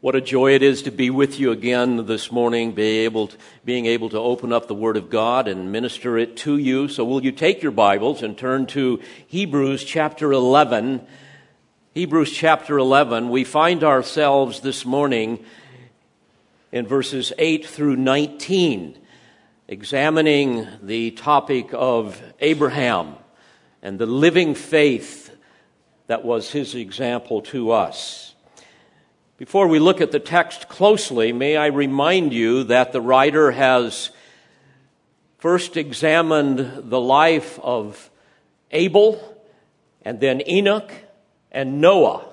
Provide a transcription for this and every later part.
What a joy it is to be with you again this morning, be able to, being able to open up the Word of God and minister it to you. So, will you take your Bibles and turn to Hebrews chapter 11? Hebrews chapter 11. We find ourselves this morning in verses 8 through 19, examining the topic of Abraham and the living faith that was his example to us. Before we look at the text closely, may I remind you that the writer has first examined the life of Abel and then Enoch and Noah.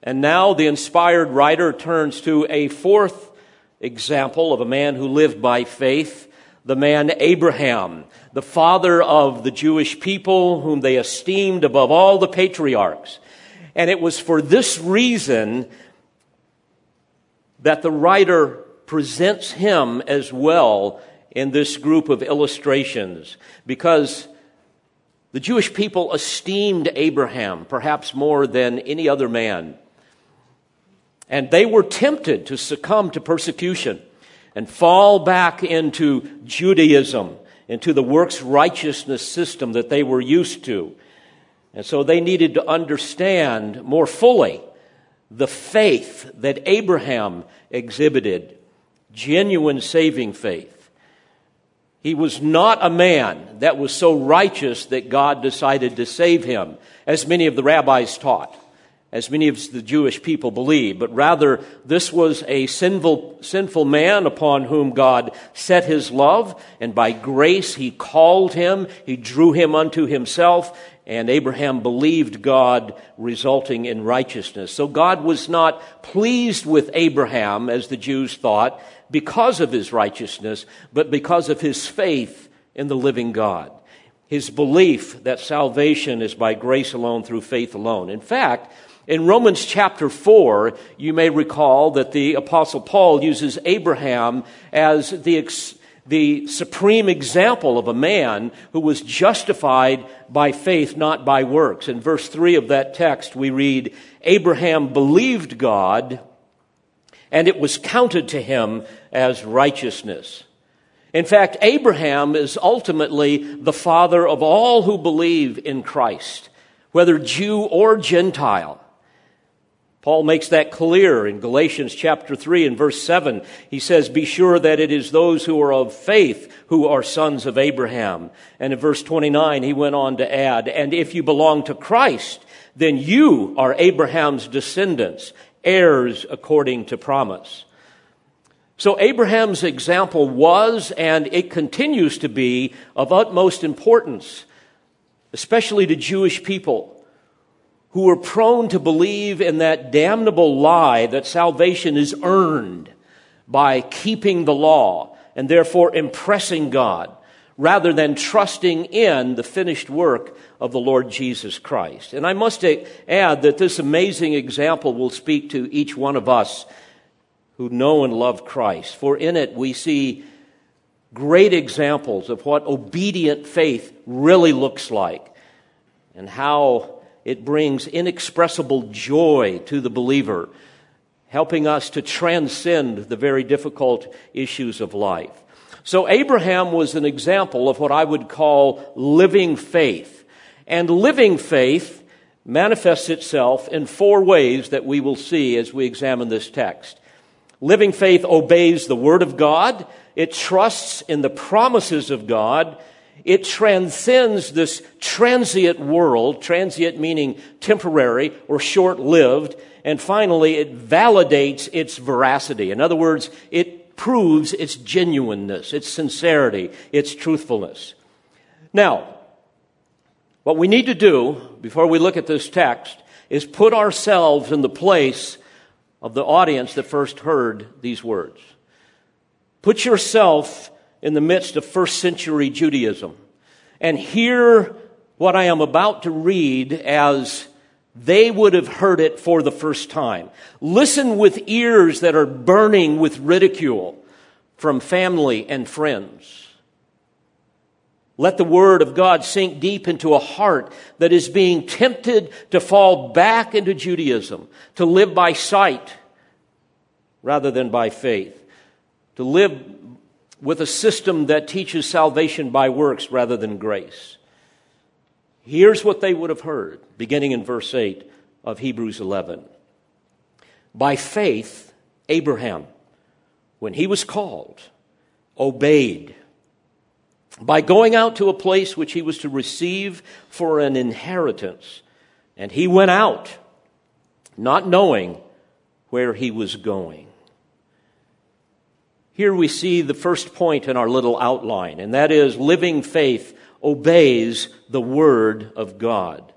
And now the inspired writer turns to a fourth example of a man who lived by faith, the man Abraham, the father of the Jewish people whom they esteemed above all the patriarchs. And it was for this reason that the writer presents him as well in this group of illustrations because the Jewish people esteemed Abraham perhaps more than any other man. And they were tempted to succumb to persecution and fall back into Judaism, into the works righteousness system that they were used to. And so they needed to understand more fully the faith that Abraham exhibited genuine saving faith. He was not a man that was so righteous that God decided to save him, as many of the rabbis taught, as many of the Jewish people believed, but rather this was a sinful, sinful man upon whom God set his love, and by grace he called him, he drew him unto himself, and Abraham believed God, resulting in righteousness. So God was not pleased with Abraham, as the Jews thought, because of his righteousness, but because of his faith in the living God. His belief that salvation is by grace alone through faith alone. In fact, in Romans chapter 4, you may recall that the apostle Paul uses Abraham as the the supreme example of a man who was justified by faith, not by works. In verse 3 of that text, we read, Abraham believed God, and it was counted to him as righteousness. In fact, Abraham is ultimately the father of all who believe in Christ, whether Jew or Gentile. Paul makes that clear in Galatians chapter 3 and verse 7. He says, Be sure that it is those who are of faith who are sons of Abraham. And in verse 29, he went on to add, And if you belong to Christ, then you are Abraham's descendants, heirs according to promise. So Abraham's example was and it continues to be of utmost importance, especially to Jewish people who were prone to believe in that damnable lie that salvation is earned by keeping the law and therefore impressing God rather than trusting in the finished work of the Lord Jesus Christ. And I must add that this amazing example will speak to each one of us who know and love Christ, for in it we see great examples of what obedient faith really looks like and how it brings inexpressible joy to the believer, helping us to transcend the very difficult issues of life. So Abraham was an example of what I would call living faith. And living faith manifests itself in four ways that we will see as we examine this text. Living faith obeys the Word of God. It trusts in the promises of God it transcends this transient world, transient meaning temporary or short lived, and finally it validates its veracity. In other words, it proves its genuineness, its sincerity, its truthfulness. Now, what we need to do before we look at this text is put ourselves in the place of the audience that first heard these words. Put yourself in the midst of first century Judaism and hear what I am about to read as they would have heard it for the first time. Listen with ears that are burning with ridicule from family and friends. Let the word of God sink deep into a heart that is being tempted to fall back into Judaism, to live by sight rather than by faith, to live with a system that teaches salvation by works rather than grace. Here's what they would have heard, beginning in verse 8 of Hebrews 11. By faith, Abraham, when he was called, obeyed by going out to a place which he was to receive for an inheritance. And he went out, not knowing where he was going. Here we see the first point in our little outline, and that is living faith obeys the Word of God.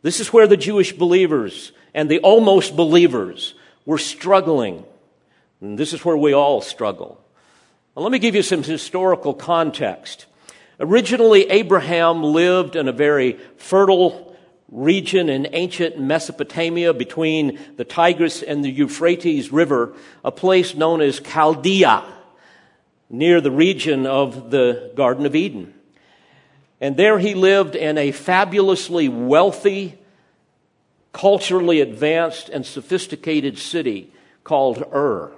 This is where the Jewish believers and the almost believers were struggling. And this is where we all struggle. Let me give you some historical context. Originally, Abraham lived in a very fertile region in ancient Mesopotamia between the Tigris and the Euphrates River, a place known as Chaldea, near the region of the Garden of Eden. And there he lived in a fabulously wealthy, culturally advanced, and sophisticated city called Ur.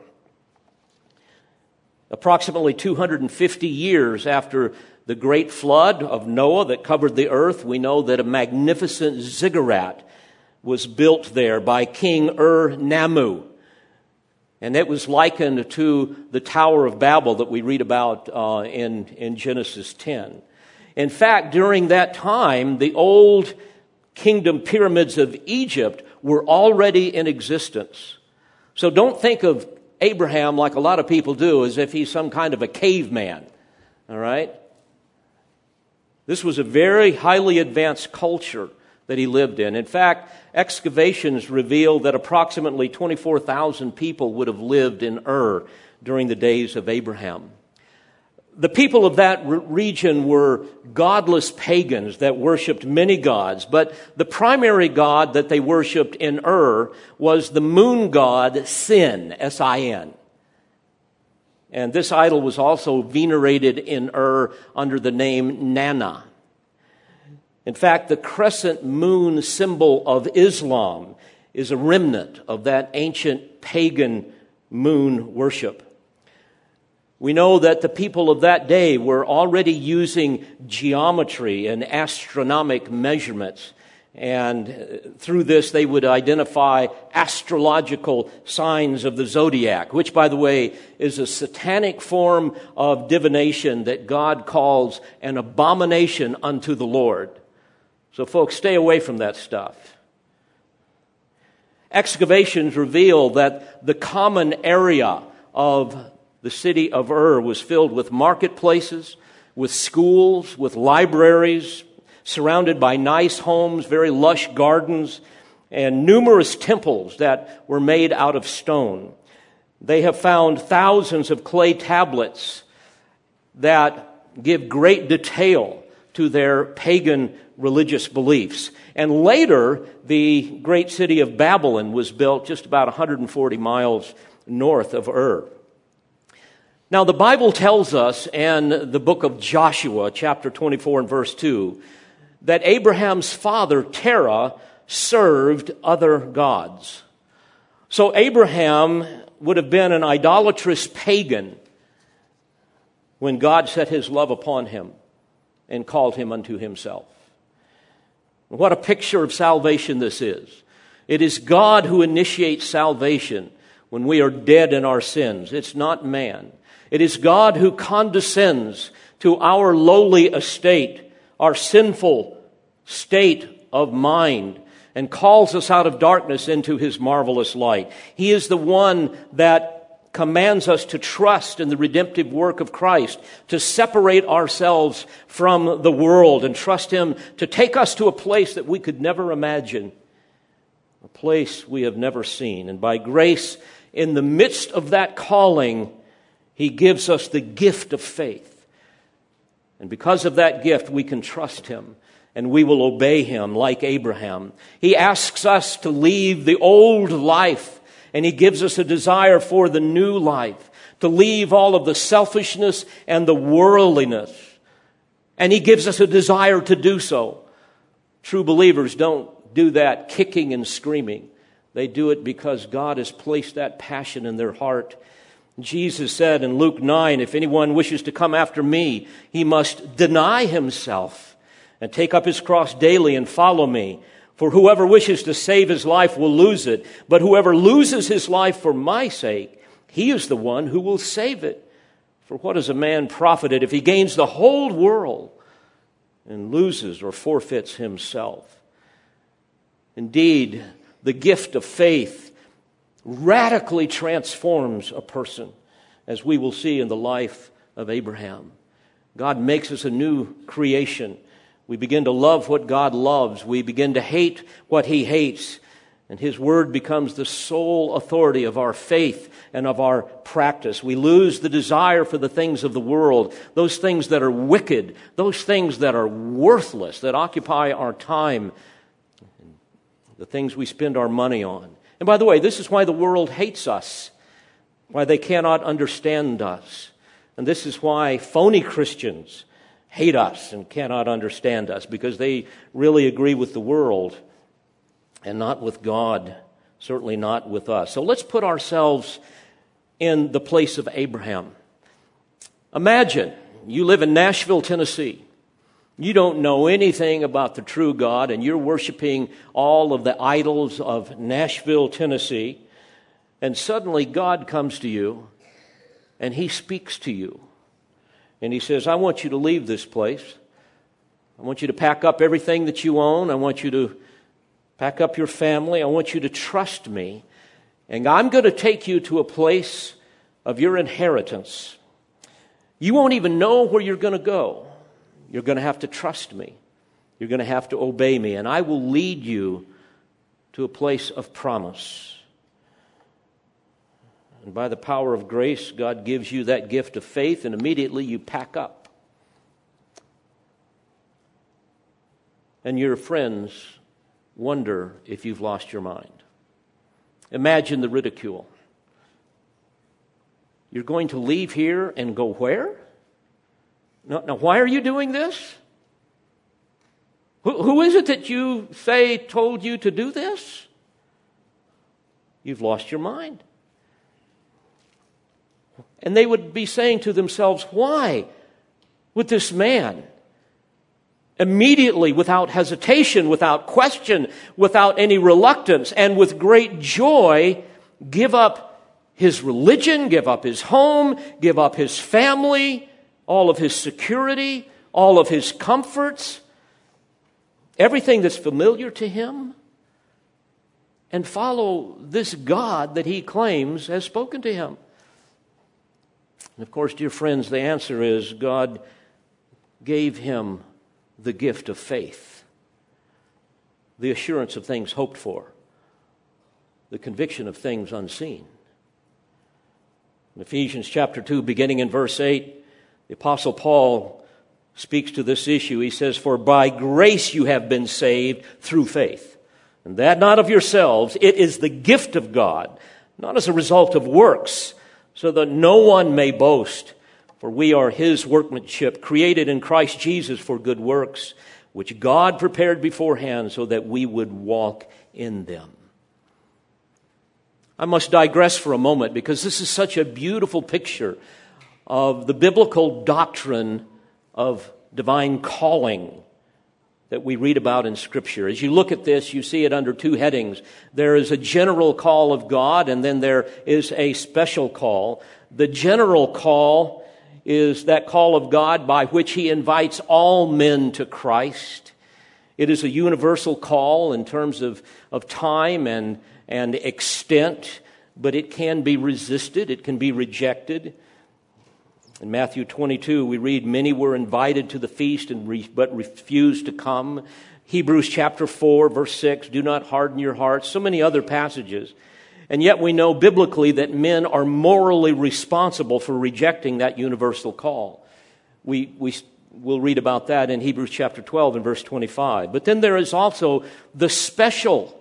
Approximately 250 years after the great flood of Noah that covered the earth, we know that a magnificent ziggurat was built there by King Ur Nammu. And it was likened to the Tower of Babel that we read about uh, in, in Genesis 10. In fact, during that time, the old kingdom pyramids of Egypt were already in existence. So don't think of Abraham like a lot of people do as if he's some kind of a caveman. All right? This was a very highly advanced culture that he lived in. In fact, excavations reveal that approximately 24,000 people would have lived in Ur during the days of Abraham. The people of that region were godless pagans that worshiped many gods, but the primary god that they worshiped in Ur was the moon god Sin, S I N. And this idol was also venerated in Ur under the name Nanna. In fact, the crescent moon symbol of Islam is a remnant of that ancient pagan moon worship. We know that the people of that day were already using geometry and astronomic measurements and uh, through this, they would identify astrological signs of the zodiac, which, by the way, is a satanic form of divination that God calls an abomination unto the Lord. So, folks, stay away from that stuff. Excavations reveal that the common area of the city of Ur was filled with marketplaces, with schools, with libraries, surrounded by nice homes, very lush gardens, and numerous temples that were made out of stone. They have found thousands of clay tablets that give great detail to their pagan religious beliefs. And later, the great city of Babylon was built just about 140 miles north of Ur. Now, the Bible tells us in the book of Joshua, chapter 24 and verse 2, that Abraham's father, Terah, served other gods. So Abraham would have been an idolatrous pagan when God set his love upon him and called him unto himself. What a picture of salvation this is. It is God who initiates salvation when we are dead in our sins. It's not man. It is God who condescends to our lowly estate our sinful state of mind and calls us out of darkness into his marvelous light. He is the one that commands us to trust in the redemptive work of Christ, to separate ourselves from the world and trust him to take us to a place that we could never imagine, a place we have never seen. And by grace, in the midst of that calling, he gives us the gift of faith. And because of that gift, we can trust Him and we will obey Him like Abraham. He asks us to leave the old life and He gives us a desire for the new life, to leave all of the selfishness and the worldliness. And He gives us a desire to do so. True believers don't do that kicking and screaming. They do it because God has placed that passion in their heart. Jesus said in Luke 9 If anyone wishes to come after me, he must deny himself and take up his cross daily and follow me. For whoever wishes to save his life will lose it, but whoever loses his life for my sake, he is the one who will save it. For what is a man profited if he gains the whole world and loses or forfeits himself? Indeed, the gift of faith radically transforms a person, as we will see in the life of Abraham. God makes us a new creation. We begin to love what God loves. We begin to hate what He hates. And His Word becomes the sole authority of our faith and of our practice. We lose the desire for the things of the world, those things that are wicked, those things that are worthless, that occupy our time, the things we spend our money on. And by the way, this is why the world hates us, why they cannot understand us. And this is why phony Christians hate us and cannot understand us, because they really agree with the world and not with God, certainly not with us. So let's put ourselves in the place of Abraham. Imagine you live in Nashville, Tennessee. You don't know anything about the true God, and you're worshiping all of the idols of Nashville, Tennessee. And suddenly God comes to you and He speaks to you. And He says, I want you to leave this place. I want you to pack up everything that you own. I want you to pack up your family. I want you to trust me. And I'm going to take you to a place of your inheritance. You won't even know where you're going to go. You're going to have to trust me. You're going to have to obey me, and I will lead you to a place of promise. And by the power of grace, God gives you that gift of faith, and immediately you pack up. And your friends wonder if you've lost your mind. Imagine the ridicule. You're going to leave here and go where? Now, now why are you doing this? Who, who is it that you say told you to do this? You've lost your mind. And they would be saying to themselves, Why would this man immediately, without hesitation, without question, without any reluctance, and with great joy, give up his religion, give up his home, give up his family, all of his security, all of his comforts, everything that's familiar to him, and follow this God that he claims has spoken to him? And of course, dear friends, the answer is God gave him the gift of faith, the assurance of things hoped for, the conviction of things unseen. In Ephesians chapter 2, beginning in verse 8, the Apostle Paul speaks to this issue. He says, For by grace you have been saved through faith. And that not of yourselves, it is the gift of God, not as a result of works, so that no one may boast. For we are his workmanship, created in Christ Jesus for good works, which God prepared beforehand so that we would walk in them. I must digress for a moment because this is such a beautiful picture of the biblical doctrine of divine calling that we read about in Scripture. As you look at this, you see it under two headings. There is a general call of God, and then there is a special call. The general call is that call of God by which He invites all men to Christ. It is a universal call in terms of, of time and, and extent, but it can be resisted, it can be rejected. In Matthew 22, we read, Many were invited to the feast and re- but refused to come. Hebrews chapter 4, verse 6, Do not harden your hearts. So many other passages. And yet we know biblically that men are morally responsible for rejecting that universal call. We, we will read about that in Hebrews chapter 12 and verse 25. But then there is also the special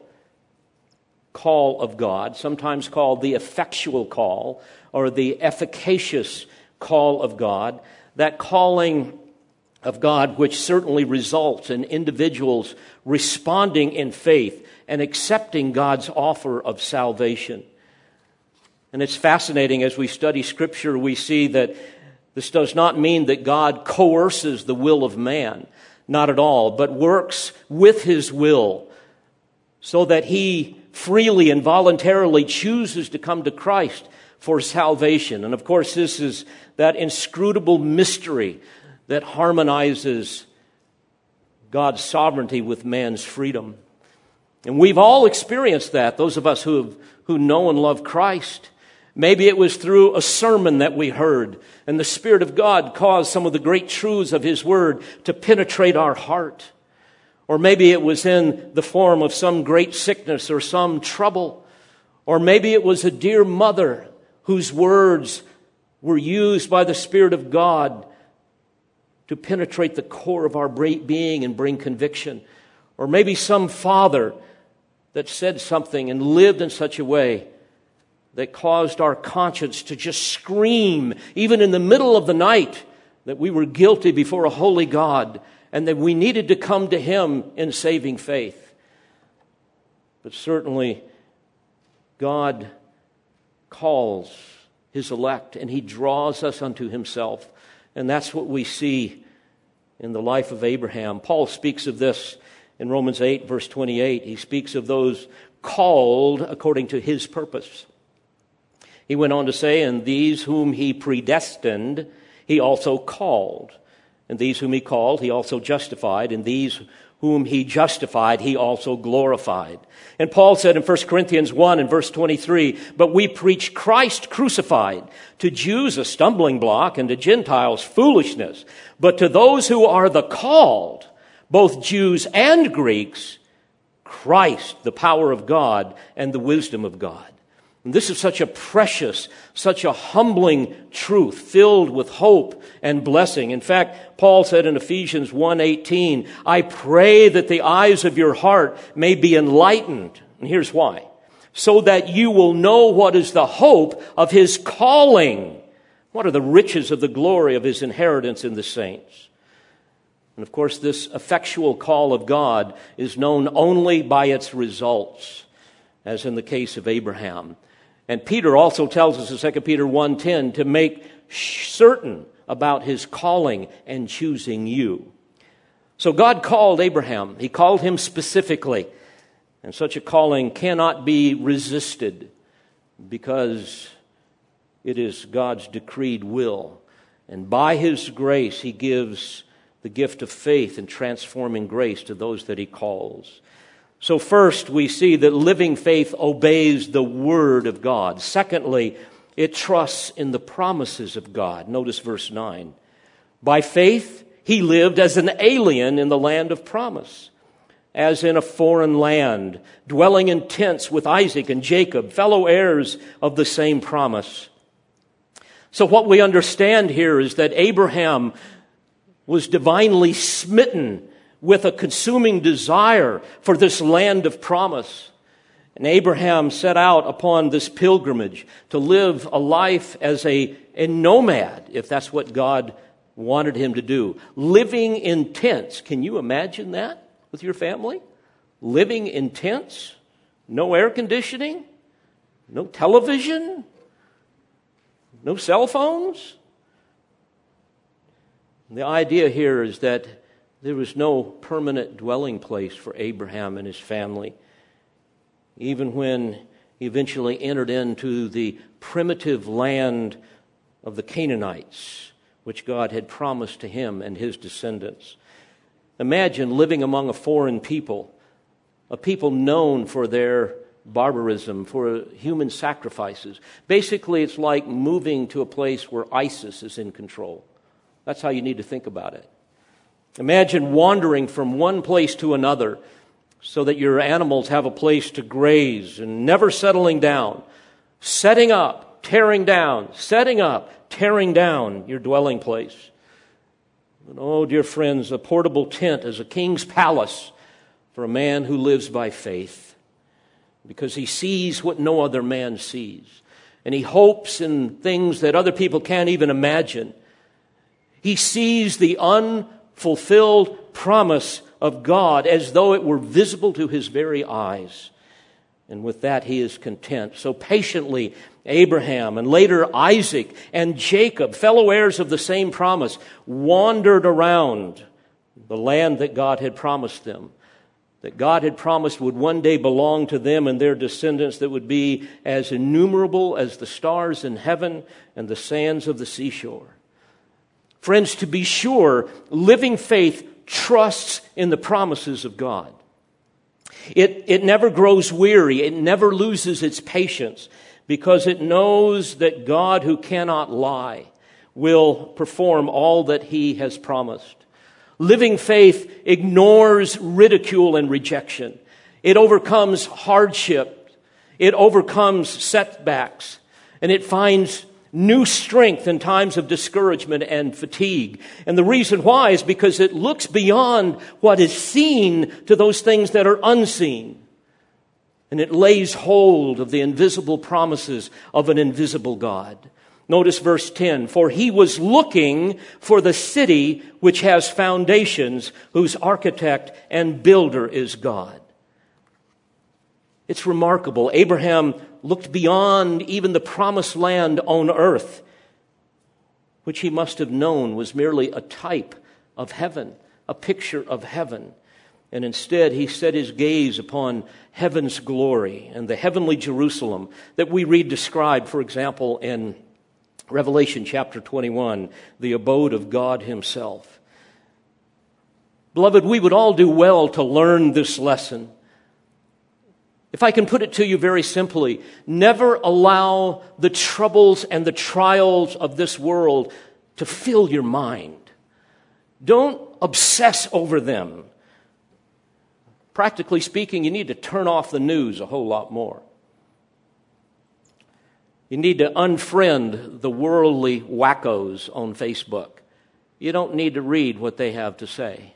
call of God, sometimes called the effectual call or the efficacious call of God. That calling of God, which certainly results in individuals responding in faith and accepting God's offer of salvation. And it's fascinating as we study Scripture, we see that this does not mean that God coerces the will of man, not at all, but works with his will so that he freely and voluntarily chooses to come to Christ for salvation. And of course, this is that inscrutable mystery that harmonizes God's sovereignty with man's freedom. And we've all experienced that, those of us who, have, who know and love Christ. Maybe it was through a sermon that we heard, and the Spirit of God caused some of the great truths of His Word to penetrate our heart. Or maybe it was in the form of some great sickness or some trouble. Or maybe it was a dear mother whose words were used by the Spirit of God to penetrate the core of our being and bring conviction. Or maybe some father that said something and lived in such a way that caused our conscience to just scream, even in the middle of the night, that we were guilty before a holy God and that we needed to come to Him in saving faith. But certainly, God calls His elect and He draws us unto Himself. And that's what we see in the life of Abraham. Paul speaks of this in Romans 8, verse 28. He speaks of those called according to His purpose. He went on to say, And these whom he predestined, he also called. And these whom he called, he also justified. And these whom he justified, he also glorified. And Paul said in 1 Corinthians 1 and verse 23, But we preach Christ crucified, to Jews a stumbling block, and to Gentiles foolishness. But to those who are the called, both Jews and Greeks, Christ, the power of God and the wisdom of God. And this is such a precious, such a humbling truth filled with hope and blessing. In fact, Paul said in Ephesians 1:18, "I pray that the eyes of your heart may be enlightened." And here's why. So that you will know what is the hope of his calling. What are the riches of the glory of his inheritance in the saints? And of course, this effectual call of God is known only by its results, as in the case of Abraham. And Peter also tells us in 2 Peter 1:10 to make certain about his calling and choosing you. So God called Abraham. He called him specifically. And such a calling cannot be resisted because it is God's decreed will. And by his grace, he gives the gift of faith and transforming grace to those that he calls. So, first, we see that living faith obeys the Word of God. Secondly, it trusts in the promises of God. Notice verse 9. By faith, he lived as an alien in the land of promise, as in a foreign land, dwelling in tents with Isaac and Jacob, fellow heirs of the same promise. So, what we understand here is that Abraham was divinely smitten with a consuming desire for this land of promise. And Abraham set out upon this pilgrimage to live a life as a, a nomad, if that's what God wanted him to do. Living in tents. Can you imagine that with your family? Living in tents? No air conditioning? No television? No cell phones? The idea here is that there was no permanent dwelling place for Abraham and his family. Even when he eventually entered into the primitive land of the Canaanites, which God had promised to him and his descendants. Imagine living among a foreign people, a people known for their barbarism, for human sacrifices. Basically, it's like moving to a place where ISIS is in control. That's how you need to think about it. Imagine wandering from one place to another so that your animals have a place to graze and never settling down, setting up, tearing down, setting up, tearing down your dwelling place. And oh, dear friends, a portable tent is a king's palace for a man who lives by faith because he sees what no other man sees. And he hopes in things that other people can't even imagine. He sees the un fulfilled promise of God as though it were visible to his very eyes. And with that, he is content. So patiently, Abraham and later Isaac and Jacob, fellow heirs of the same promise, wandered around the land that God had promised them that God had promised would one day belong to them and their descendants that would be as innumerable as the stars in heaven and the sands of the seashore. Friends, to be sure, living faith trusts in the promises of God. It, it never grows weary, it never loses its patience because it knows that God, who cannot lie, will perform all that he has promised. Living faith ignores ridicule and rejection. It overcomes hardship. It overcomes setbacks. And it finds new strength in times of discouragement and fatigue. And the reason why is because it looks beyond what is seen to those things that are unseen. And it lays hold of the invisible promises of an invisible God. Notice verse 10 For he was looking for the city which has foundations, whose architect and builder is God. It's remarkable. Abraham looked beyond even the promised land on earth, which he must have known was merely a type of heaven, a picture of heaven. And instead, he set his gaze upon heaven's glory and the heavenly Jerusalem that we read described, for example, in Revelation chapter 21, the abode of God Himself. Beloved, we would all do well to learn this lesson. If I can put it to you very simply, never allow the troubles and the trials of this world to fill your mind. Don't obsess over them. Practically speaking, you need to turn off the news a whole lot more. You need to unfriend the worldly wackos on Facebook. You don't need to read what they have to say.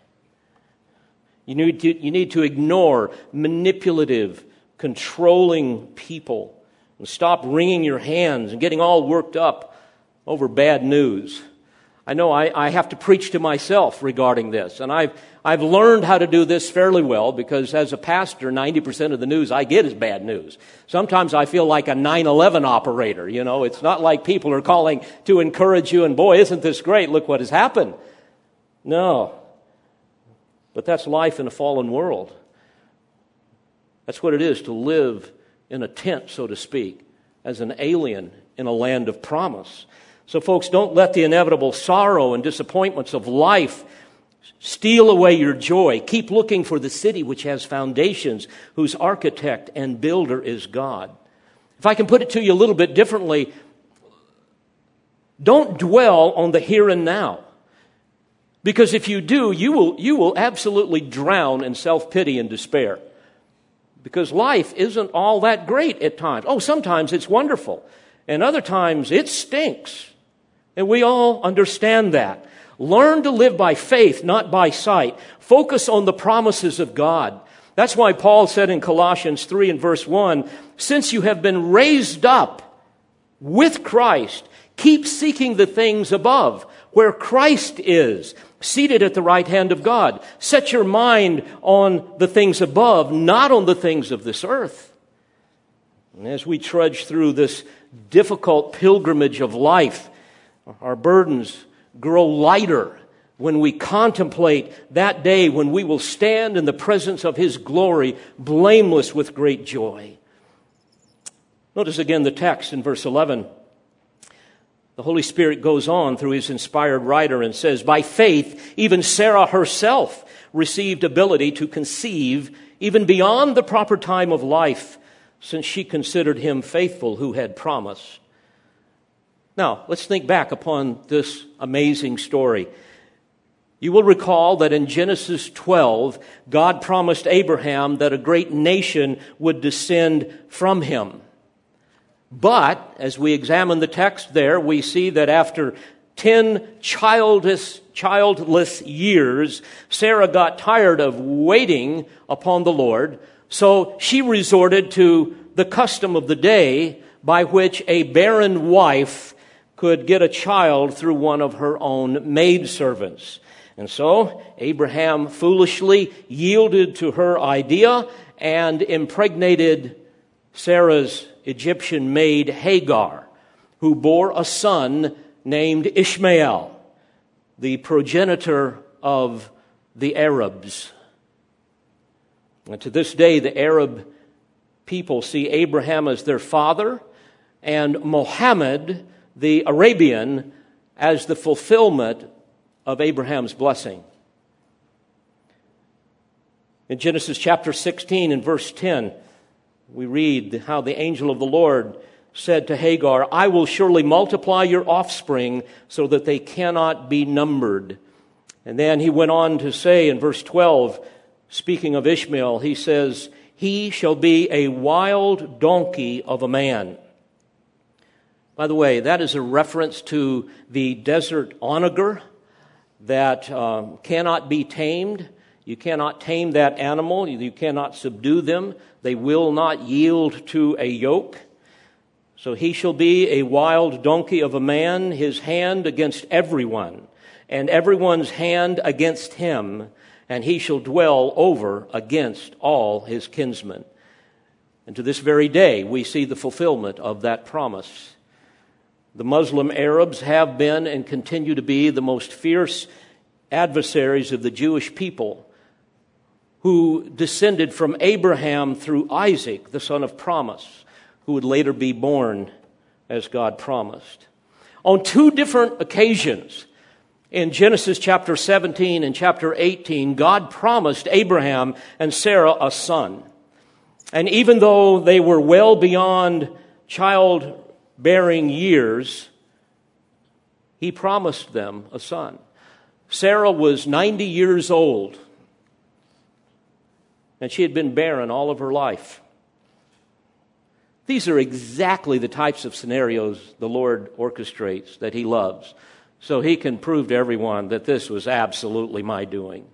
You need to, you need to ignore manipulative, controlling people and stop wringing your hands and getting all worked up over bad news. I know I, I have to preach to myself regarding this, and I've, I've learned how to do this fairly well because as a pastor, 90% of the news I get is bad news. Sometimes I feel like a 9-11 operator, you know. It's not like people are calling to encourage you and boy, isn't this great? Look what has happened. No. But that's life in a fallen world. That's what it is to live in a tent, so to speak, as an alien in a land of promise. So, folks, don't let the inevitable sorrow and disappointments of life Steal away your joy. Keep looking for the city which has foundations, whose architect and builder is God. If I can put it to you a little bit differently, don't dwell on the here and now. Because if you do, you will, you will absolutely drown in self pity and despair. Because life isn't all that great at times. Oh, sometimes it's wonderful, and other times it stinks. And we all understand that. Learn to live by faith, not by sight. Focus on the promises of God. That's why Paul said in Colossians 3 and verse 1, since you have been raised up with Christ, keep seeking the things above, where Christ is, seated at the right hand of God. Set your mind on the things above, not on the things of this earth. And as we trudge through this difficult pilgrimage of life, our burdens grow lighter when we contemplate that day when we will stand in the presence of His glory, blameless with great joy. Notice again the text in verse 11. The Holy Spirit goes on through His inspired writer and says, By faith, even Sarah herself received ability to conceive even beyond the proper time of life, since she considered him faithful who had promised. Now, let's think back upon this amazing story. You will recall that in Genesis 12, God promised Abraham that a great nation would descend from him. But, as we examine the text there, we see that after 10 childless, childless years, Sarah got tired of waiting upon the Lord, so she resorted to the custom of the day by which a barren wife could get a child through one of her own maidservants. And so Abraham foolishly yielded to her idea and impregnated Sarah's Egyptian maid Hagar, who bore a son named Ishmael, the progenitor of the Arabs. And to this day, the Arab people see Abraham as their father and Mohammed, the Arabian, as the fulfillment of Abraham's blessing. In Genesis chapter 16 and verse 10, we read how the angel of the Lord said to Hagar, I will surely multiply your offspring so that they cannot be numbered. And then he went on to say in verse 12, speaking of Ishmael, he says, He shall be a wild donkey of a man. By the way, that is a reference to the desert onager that um, cannot be tamed. You cannot tame that animal. You cannot subdue them. They will not yield to a yoke. So he shall be a wild donkey of a man, his hand against everyone, and everyone's hand against him, and he shall dwell over against all his kinsmen. And to this very day, we see the fulfillment of that promise. The Muslim Arabs have been and continue to be the most fierce adversaries of the Jewish people who descended from Abraham through Isaac, the son of promise, who would later be born as God promised. On two different occasions, in Genesis chapter 17 and chapter 18, God promised Abraham and Sarah a son. And even though they were well beyond child bearing years, he promised them a son. Sarah was 90 years old, and she had been barren all of her life. These are exactly the types of scenarios the Lord orchestrates that He loves, so He can prove to everyone that this was absolutely my doing.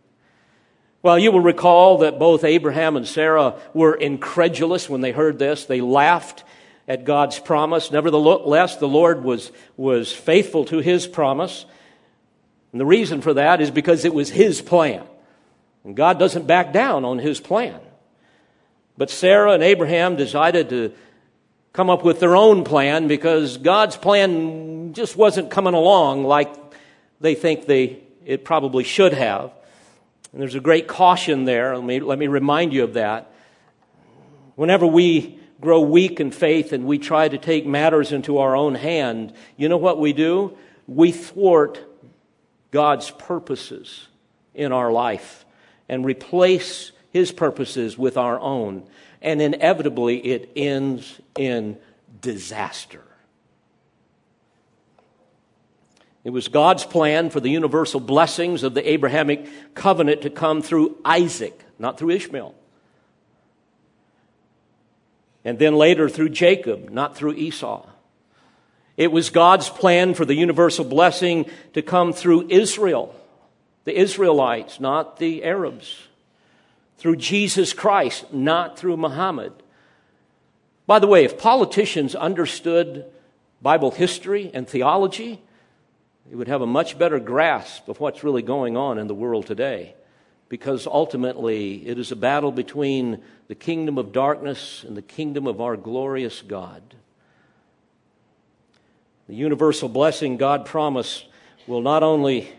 Well, you will recall that both Abraham and Sarah were incredulous when they heard this. They laughed at God's promise. Nevertheless, the Lord was, was faithful to his promise. And the reason for that is because it was his plan. And God doesn't back down on his plan. But Sarah and Abraham decided to come up with their own plan because God's plan just wasn't coming along like they think they, it probably should have. And there's a great caution there. Let me, let me remind you of that. Whenever we grow weak in faith and we try to take matters into our own hand, you know what we do? We thwart God's purposes in our life and replace His purposes with our own. And inevitably, it ends in disaster. It was God's plan for the universal blessings of the Abrahamic covenant to come through Isaac, not through Ishmael and then later through Jacob, not through Esau. It was God's plan for the universal blessing to come through Israel, the Israelites, not the Arabs, through Jesus Christ, not through Muhammad. By the way, if politicians understood Bible history and theology, they would have a much better grasp of what's really going on in the world today because ultimately it is a battle between the kingdom of darkness and the kingdom of our glorious God. The universal blessing God promised will not only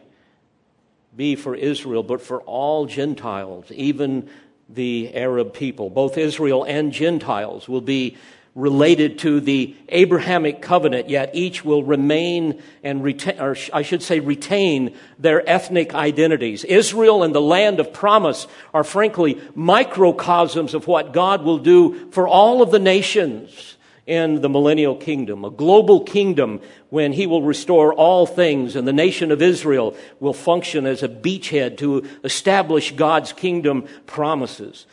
be for Israel, but for all Gentiles, even the Arab people. Both Israel and Gentiles will be related to the Abrahamic covenant, yet each will remain and retain, or I should say retain their ethnic identities. Israel and the land of promise are frankly microcosms of what God will do for all of the nations in the millennial kingdom, a global kingdom when he will restore all things and the nation of Israel will function as a beachhead to establish God's kingdom promises.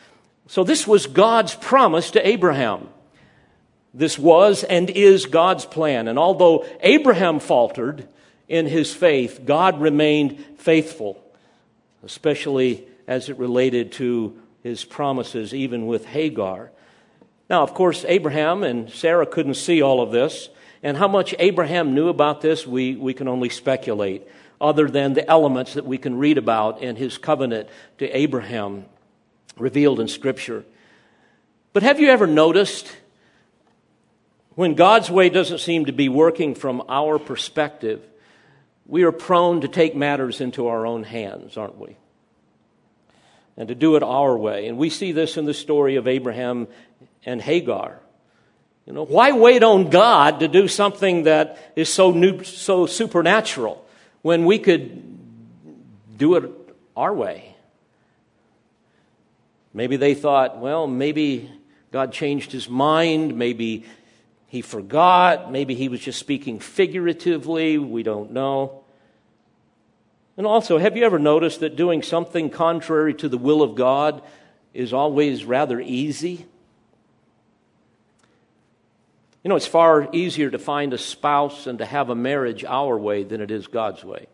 So this was God's promise to Abraham. This was and is God's plan. And although Abraham faltered in his faith, God remained faithful, especially as it related to his promises, even with Hagar. Now, of course, Abraham and Sarah couldn't see all of this. And how much Abraham knew about this, we, we can only speculate, other than the elements that we can read about in his covenant to Abraham revealed in Scripture. But have you ever noticed when God's way doesn't seem to be working from our perspective, we are prone to take matters into our own hands, aren't we? And to do it our way. And we see this in the story of Abraham and Hagar. You know, why wait on God to do something that is so new, so supernatural when we could do it our way? Maybe they thought, well, maybe God changed his mind, maybe he forgot. Maybe he was just speaking figuratively. We don't know. And also, have you ever noticed that doing something contrary to the will of God is always rather easy? You know, it's far easier to find a spouse and to have a marriage our way than it is God's way.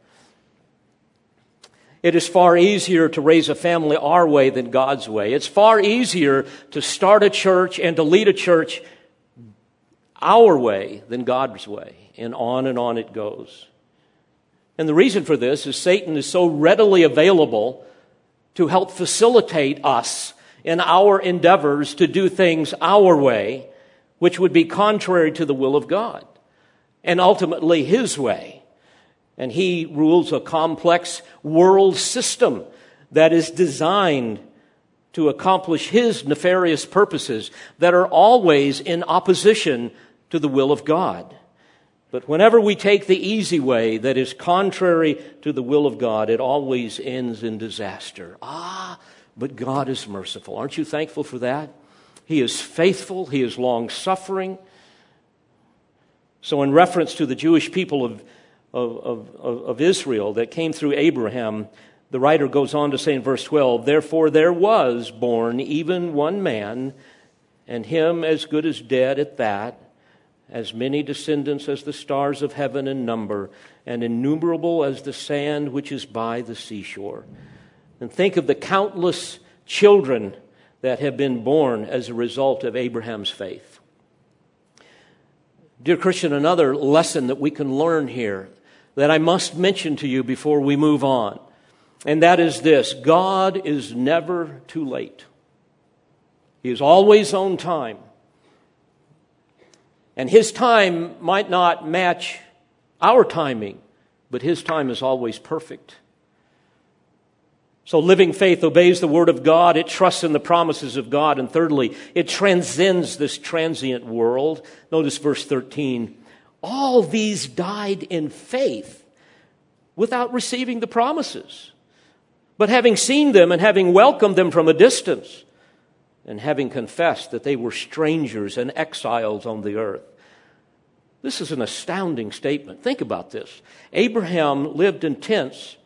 It is far easier to raise a family our way than God's way. It's far easier to start a church and to lead a church our way than God's way. And on and on it goes. And the reason for this is Satan is so readily available to help facilitate us in our endeavors to do things our way, which would be contrary to the will of God and ultimately his way. And he rules a complex world system that is designed to accomplish his nefarious purposes that are always in opposition to the will of God. But whenever we take the easy way that is contrary to the will of God, it always ends in disaster. Ah, but God is merciful. Aren't you thankful for that? He is faithful, He is long suffering. So, in reference to the Jewish people of, of, of, of, Israel that came through Abraham, the writer goes on to say in verse 12, Therefore there was born even one man, and him as good as dead at that as many descendants as the stars of heaven in number, and innumerable as the sand which is by the seashore. And think of the countless children that have been born as a result of Abraham's faith. Dear Christian, another lesson that we can learn here that I must mention to you before we move on, and that is this God is never too late, He is always on time. And his time might not match our timing, but his time is always perfect. So living faith obeys the word of God. It trusts in the promises of God. And thirdly, it transcends this transient world. Notice verse 13. All these died in faith without receiving the promises, but having seen them and having welcomed them from a distance and having confessed that they were strangers and exiles on the earth. This is an astounding statement. Think about this. Abraham lived in tents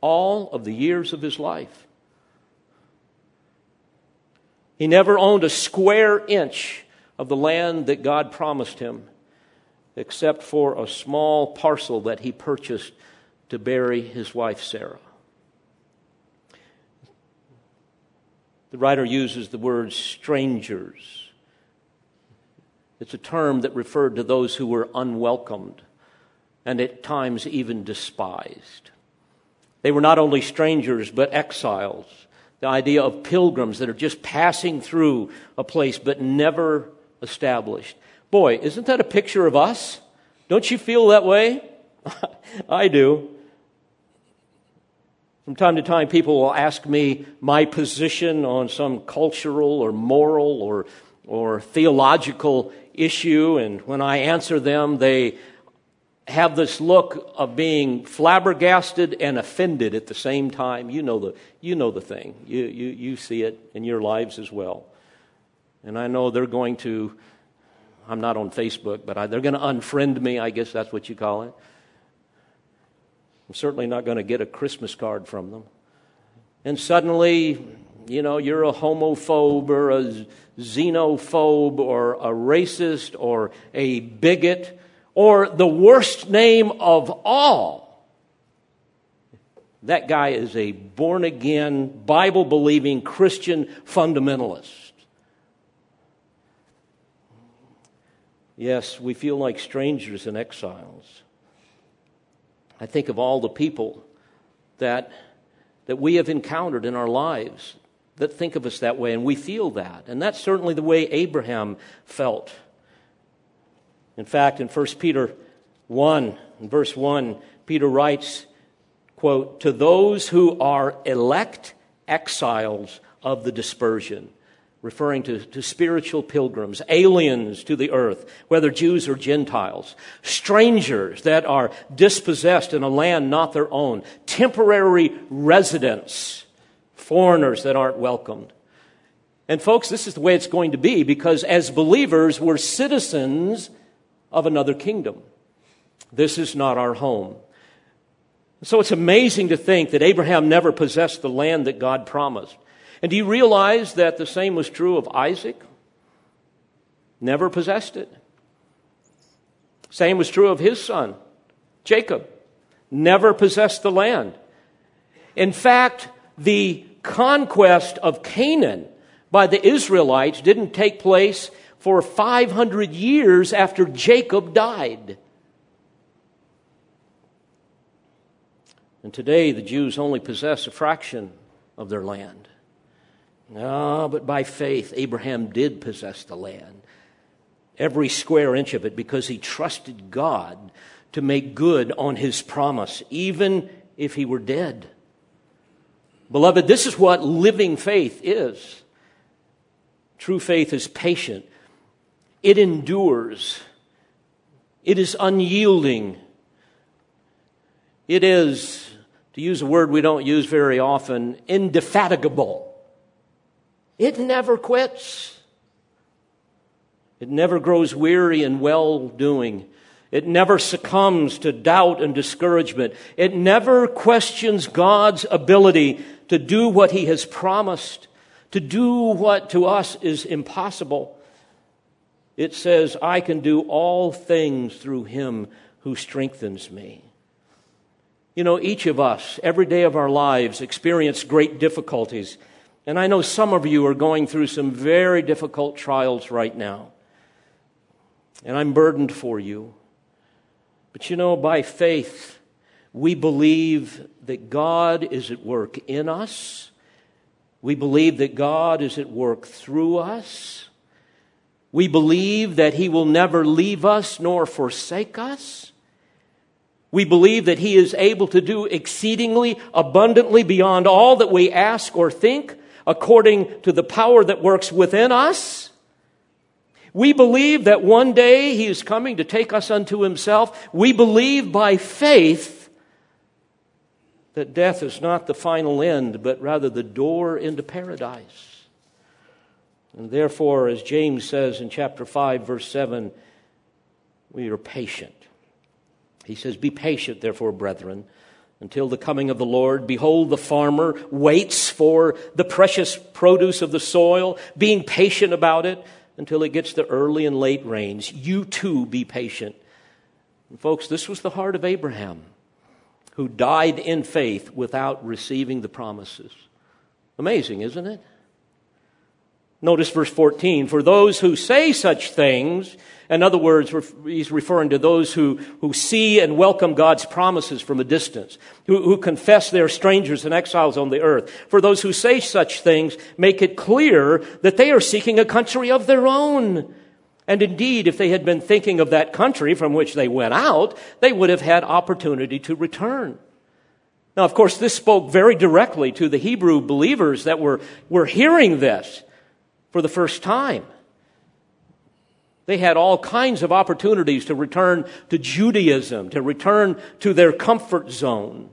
all of the years of his life. He never owned a square inch of the land that God promised him, except for a small parcel that he purchased to bury his wife Sarah. The writer uses the word strangers. It's a term that referred to those who were unwelcomed and at times even despised. They were not only strangers, but exiles. The idea of pilgrims that are just passing through a place but never established. Boy, isn't that a picture of us? Don't you feel that way? I do. From time to time, people will ask me my position on some cultural or moral or, or theological issue, and when I answer them, they have this look of being flabbergasted and offended at the same time. You know the, you know the thing. You, you, you see it in your lives as well. And I know they're going to, I'm not on Facebook, but I, they're going to unfriend me. I guess that's what you call it. I'm certainly not going to get a Christmas card from them. And suddenly, you know, you're a homophobe or a xenophobe or a racist or a bigot or the worst name of all. That guy is a born again, Bible believing Christian fundamentalist. Yes, we feel like strangers and exiles. I think of all the people that, that we have encountered in our lives that think of us that way, and we feel that. And that's certainly the way Abraham felt. In fact, in 1 Peter 1, in verse 1, Peter writes, quote, to those who are elect exiles of the dispersion referring to, to spiritual pilgrims, aliens to the earth, whether Jews or Gentiles, strangers that are dispossessed in a land not their own, temporary residents, foreigners that aren't welcomed. And folks, this is the way it's going to be because as believers, we're citizens of another kingdom. This is not our home. So it's amazing to think that Abraham never possessed the land that God promised. And do you realize that the same was true of Isaac? Never possessed it. Same was true of his son, Jacob. Never possessed the land. In fact, the conquest of Canaan by the Israelites didn't take place for 500 years after Jacob died. And today, the Jews only possess a fraction of their land. No, but by faith, Abraham did possess the land, every square inch of it, because he trusted God to make good on his promise, even if he were dead. Beloved, this is what living faith is. True faith is patient, it endures, it is unyielding, it is, to use a word we don't use very often, indefatigable. It never quits. It never grows weary in well doing. It never succumbs to doubt and discouragement. It never questions God's ability to do what He has promised, to do what to us is impossible. It says, I can do all things through Him who strengthens me. You know, each of us, every day of our lives, experience great difficulties and I know some of you are going through some very difficult trials right now. And I'm burdened for you. But you know, by faith, we believe that God is at work in us. We believe that God is at work through us. We believe that He will never leave us nor forsake us. We believe that He is able to do exceedingly abundantly beyond all that we ask or think according to the power that works within us. We believe that one day He is coming to take us unto Himself. We believe by faith that death is not the final end, but rather the door into paradise. And therefore, as James says in chapter 5, verse 7, we are patient. He says, Be patient, therefore, brethren until the coming of the Lord. Behold, the farmer waits for the precious produce of the soil, being patient about it until it gets the early and late rains. You too be patient. And folks, this was the heart of Abraham, who died in faith without receiving the promises. Amazing, isn't it? Notice verse 14. For those who say such things, in other words, he's referring to those who, who see and welcome God's promises from a distance, who, who confess they're strangers and exiles on the earth. For those who say such things, make it clear that they are seeking a country of their own. And indeed, if they had been thinking of that country from which they went out, they would have had opportunity to return. Now, of course, this spoke very directly to the Hebrew believers that were, were hearing this for the first time. They had all kinds of opportunities to return to Judaism, to return to their comfort zone.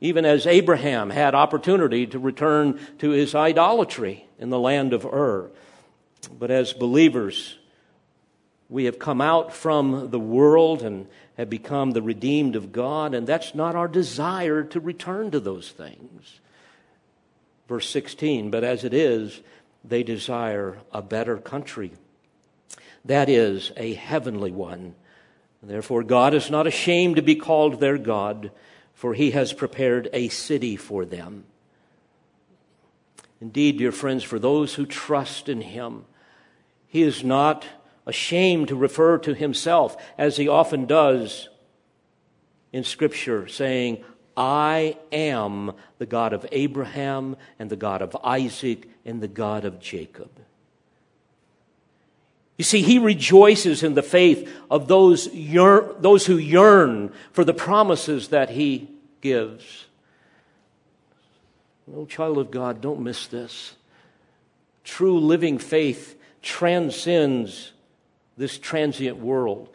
Even as Abraham had opportunity to return to his idolatry in the land of Ur. But as believers, we have come out from the world and have become the redeemed of God, and that's not our desire to return to those things. Verse 16, but as it is, they desire a better country. That is, a heavenly one. Therefore, God is not ashamed to be called their God, for he has prepared a city for them. Indeed, dear friends, for those who trust in him, he is not ashamed to refer to himself, as he often does in Scripture, saying, I am the God of Abraham and the God of Isaac and the God of Jacob. You see, he rejoices in the faith of those, yearn, those who yearn for the promises that he gives. Oh, child of God, don't miss this. True living faith transcends this transient world,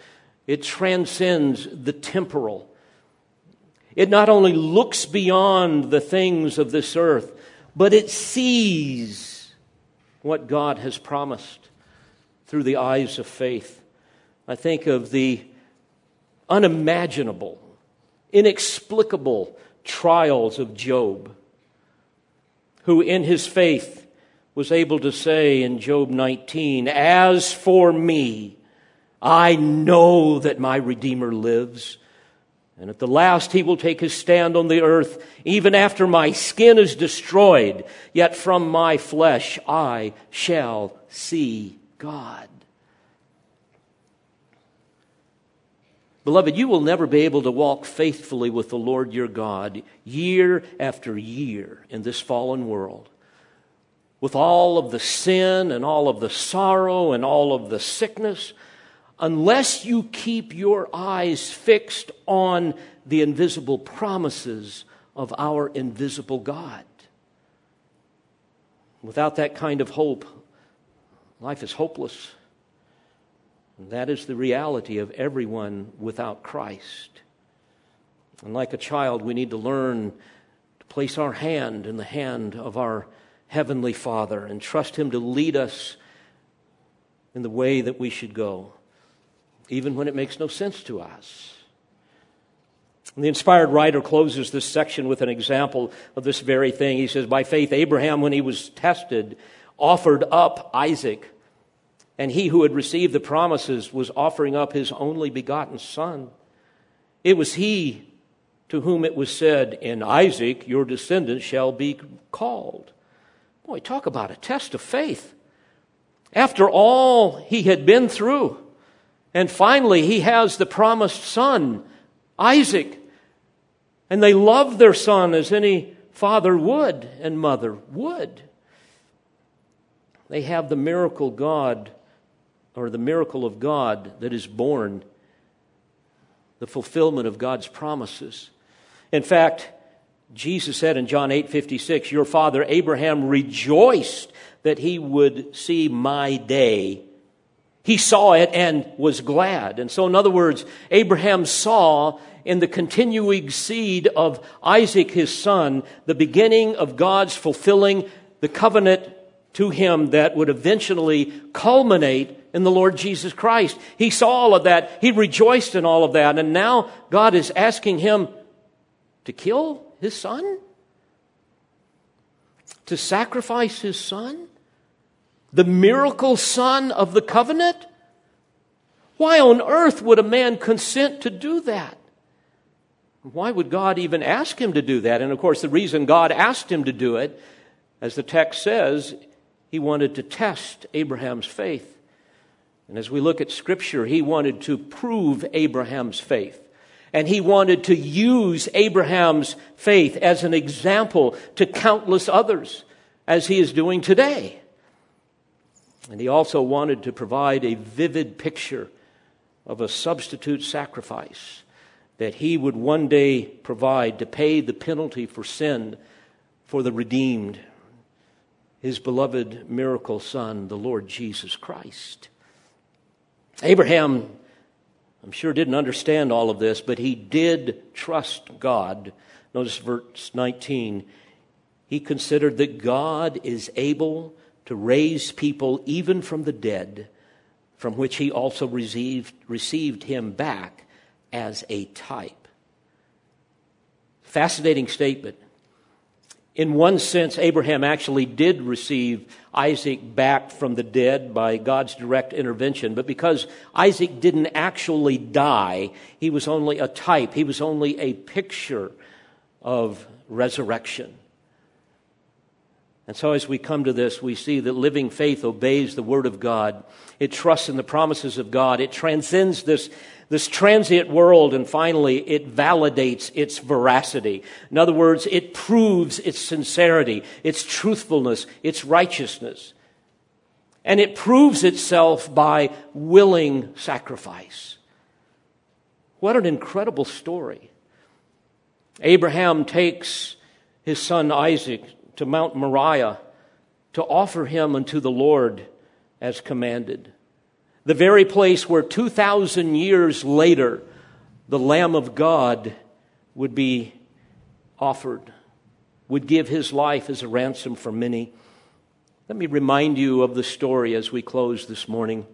it transcends the temporal. It not only looks beyond the things of this earth, but it sees what God has promised through the eyes of faith. I think of the unimaginable, inexplicable trials of Job, who in his faith was able to say in Job 19, As for me, I know that my Redeemer lives. And at the last, he will take his stand on the earth, even after my skin is destroyed. Yet from my flesh I shall see God. Beloved, you will never be able to walk faithfully with the Lord your God year after year in this fallen world with all of the sin and all of the sorrow and all of the sickness, unless you keep your eyes fixed on the invisible promises of our invisible God. Without that kind of hope, life is hopeless. And that is the reality of everyone without Christ. And like a child, we need to learn to place our hand in the hand of our Heavenly Father and trust Him to lead us in the way that we should go, even when it makes no sense to us. And the inspired writer closes this section with an example of this very thing. He says, By faith, Abraham, when he was tested, offered up Isaac. And he who had received the promises was offering up his only begotten son. It was he to whom it was said, In Isaac your descendants shall be called. Boy, talk about a test of faith. After all he had been through, and finally he has the promised son, Isaac. And they love their son as any father would and mother would. They have the miracle God, or the miracle of God that is born, the fulfillment of God's promises. In fact, Jesus said in John 8 56, Your father Abraham rejoiced that he would see my day. He saw it and was glad. And so, in other words, Abraham saw in the continuing seed of Isaac, his son, the beginning of God's fulfilling the covenant to him that would eventually culminate in the Lord Jesus Christ. He saw all of that. He rejoiced in all of that. And now God is asking him to kill his son? To sacrifice his son? The miracle son of the covenant? Why on earth would a man consent to do that? Why would God even ask him to do that? And of course, the reason God asked him to do it, as the text says, he wanted to test Abraham's faith. And as we look at Scripture, he wanted to prove Abraham's faith. And he wanted to use Abraham's faith as an example to countless others, as he is doing today. And he also wanted to provide a vivid picture of a substitute sacrifice that he would one day provide to pay the penalty for sin for the redeemed, his beloved miracle son, the Lord Jesus Christ. Abraham I'm sure didn't understand all of this, but he did trust God. Notice verse 19. He considered that God is able to raise people even from the dead, from which he also received, received him back as a type. Fascinating statement in one sense, Abraham actually did receive Isaac back from the dead by God's direct intervention. But because Isaac didn't actually die, he was only a type, he was only a picture of resurrection. And so, as we come to this, we see that living faith obeys the Word of God. It trusts in the promises of God. It transcends this, this transient world, and finally, it validates its veracity. In other words, it proves its sincerity, its truthfulness, its righteousness. And it proves itself by willing sacrifice. What an incredible story. Abraham takes his son Isaac to Mount Moriah to offer him unto the Lord as commanded. The very place where 2,000 years later the Lamb of God would be offered, would give his life as a ransom for many. Let me remind you of the story as we close this morning.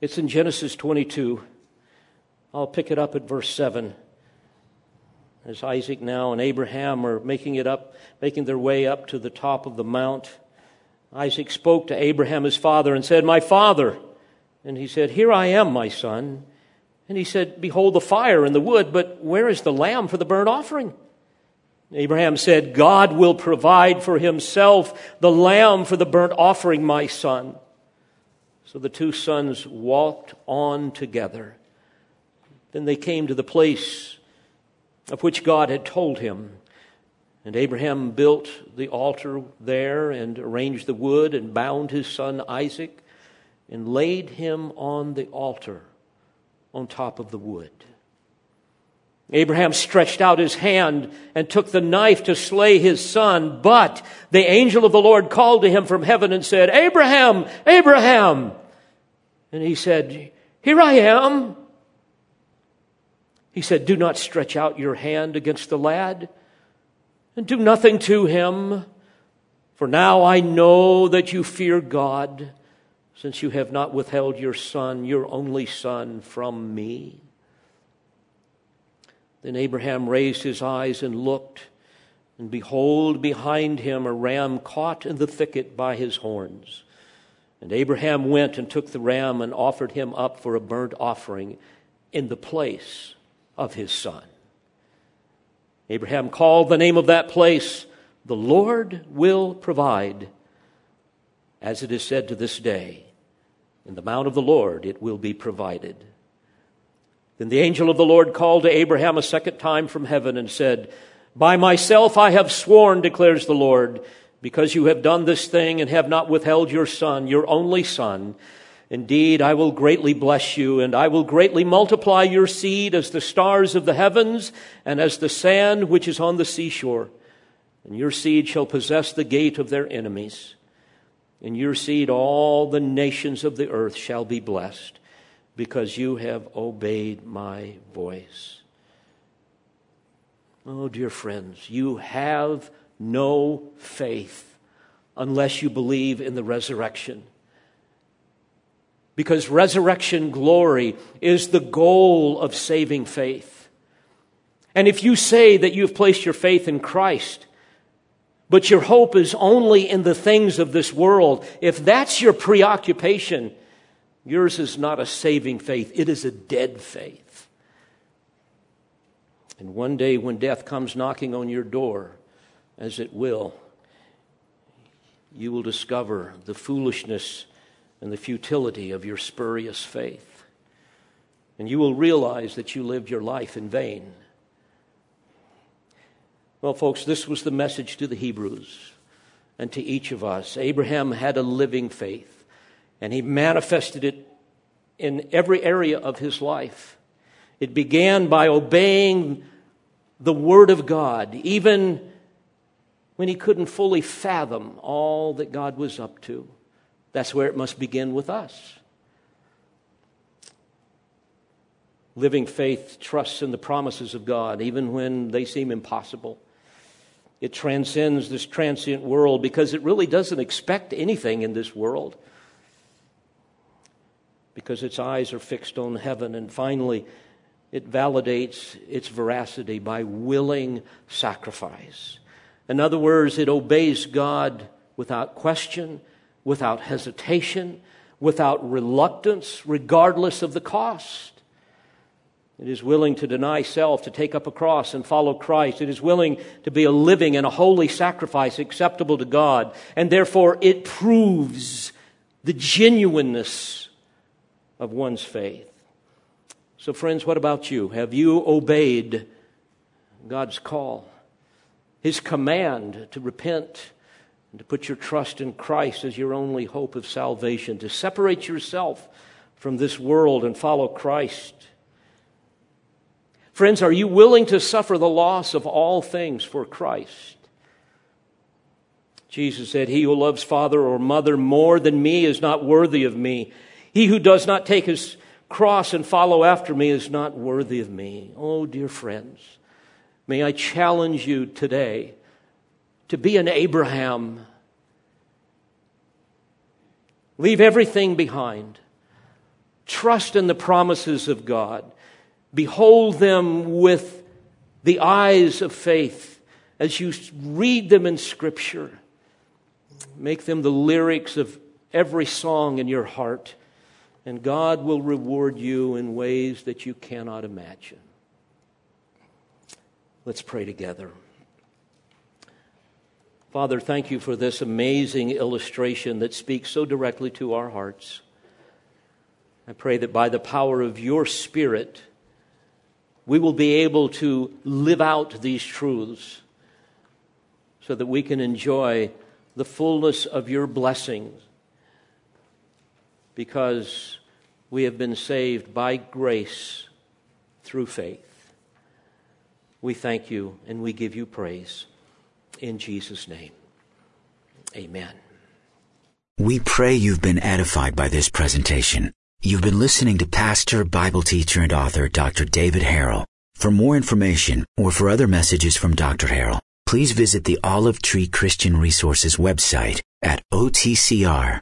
It's in Genesis 22. I'll pick it up at verse 7 as Isaac now and Abraham are making it up, making their way up to the top of the mount, Isaac spoke to Abraham his father and said, My father. And he said, Here I am, my son. And he said, Behold the fire and the wood, but where is the lamb for the burnt offering? Abraham said, God will provide for himself the lamb for the burnt offering, my son. So the two sons walked on together. Then they came to the place of which God had told him. And Abraham built the altar there and arranged the wood and bound his son Isaac and laid him on the altar on top of the wood. Abraham stretched out his hand and took the knife to slay his son, but the angel of the Lord called to him from heaven and said, Abraham, Abraham! And he said, Here I am. He said, Do not stretch out your hand against the lad, and do nothing to him, for now I know that you fear God, since you have not withheld your son, your only son, from me. Then Abraham raised his eyes and looked, and behold, behind him a ram caught in the thicket by his horns. And Abraham went and took the ram and offered him up for a burnt offering in the place of his son. Abraham called the name of that place, The Lord will provide, as it is said to this day, In the mount of the Lord it will be provided. Then the angel of the Lord called to Abraham a second time from heaven and said, By myself I have sworn, declares the Lord, because you have done this thing and have not withheld your son, your only son. Indeed, I will greatly bless you, and I will greatly multiply your seed as the stars of the heavens and as the sand which is on the seashore. And your seed shall possess the gate of their enemies. In your seed, all the nations of the earth shall be blessed, because you have obeyed my voice. Oh, dear friends, you have no faith unless you believe in the resurrection because resurrection glory is the goal of saving faith. And if you say that you've placed your faith in Christ, but your hope is only in the things of this world, if that's your preoccupation, yours is not a saving faith, it is a dead faith. And one day when death comes knocking on your door, as it will, you will discover the foolishness and the futility of your spurious faith. And you will realize that you lived your life in vain. Well, folks, this was the message to the Hebrews and to each of us. Abraham had a living faith, and he manifested it in every area of his life. It began by obeying the Word of God, even when he couldn't fully fathom all that God was up to. That's where it must begin with us. Living faith trusts in the promises of God, even when they seem impossible. It transcends this transient world because it really doesn't expect anything in this world. Because its eyes are fixed on heaven. And finally, it validates its veracity by willing sacrifice. In other words, it obeys God without question without hesitation, without reluctance, regardless of the cost. It is willing to deny self, to take up a cross and follow Christ. It is willing to be a living and a holy sacrifice acceptable to God. And therefore, it proves the genuineness of one's faith. So, friends, what about you? Have you obeyed God's call, His command to repent and to put your trust in Christ as your only hope of salvation, to separate yourself from this world and follow Christ? Friends, are you willing to suffer the loss of all things for Christ? Jesus said, He who loves father or mother more than me is not worthy of me. He who does not take his cross and follow after me is not worthy of me. Oh, dear friends, may I challenge you today to be an Abraham. Leave everything behind. Trust in the promises of God. Behold them with the eyes of faith as you read them in Scripture. Make them the lyrics of every song in your heart, and God will reward you in ways that you cannot imagine. Let's pray together. Father, thank you for this amazing illustration that speaks so directly to our hearts. I pray that by the power of your Spirit, we will be able to live out these truths so that we can enjoy the fullness of your blessings because we have been saved by grace through faith. We thank you and we give you praise. In Jesus' name, amen. We pray you've been edified by this presentation. You've been listening to pastor, Bible teacher, and author Dr. David Harrell. For more information or for other messages from Dr. Harrell, please visit the Olive Tree Christian Resources website at otcr.org.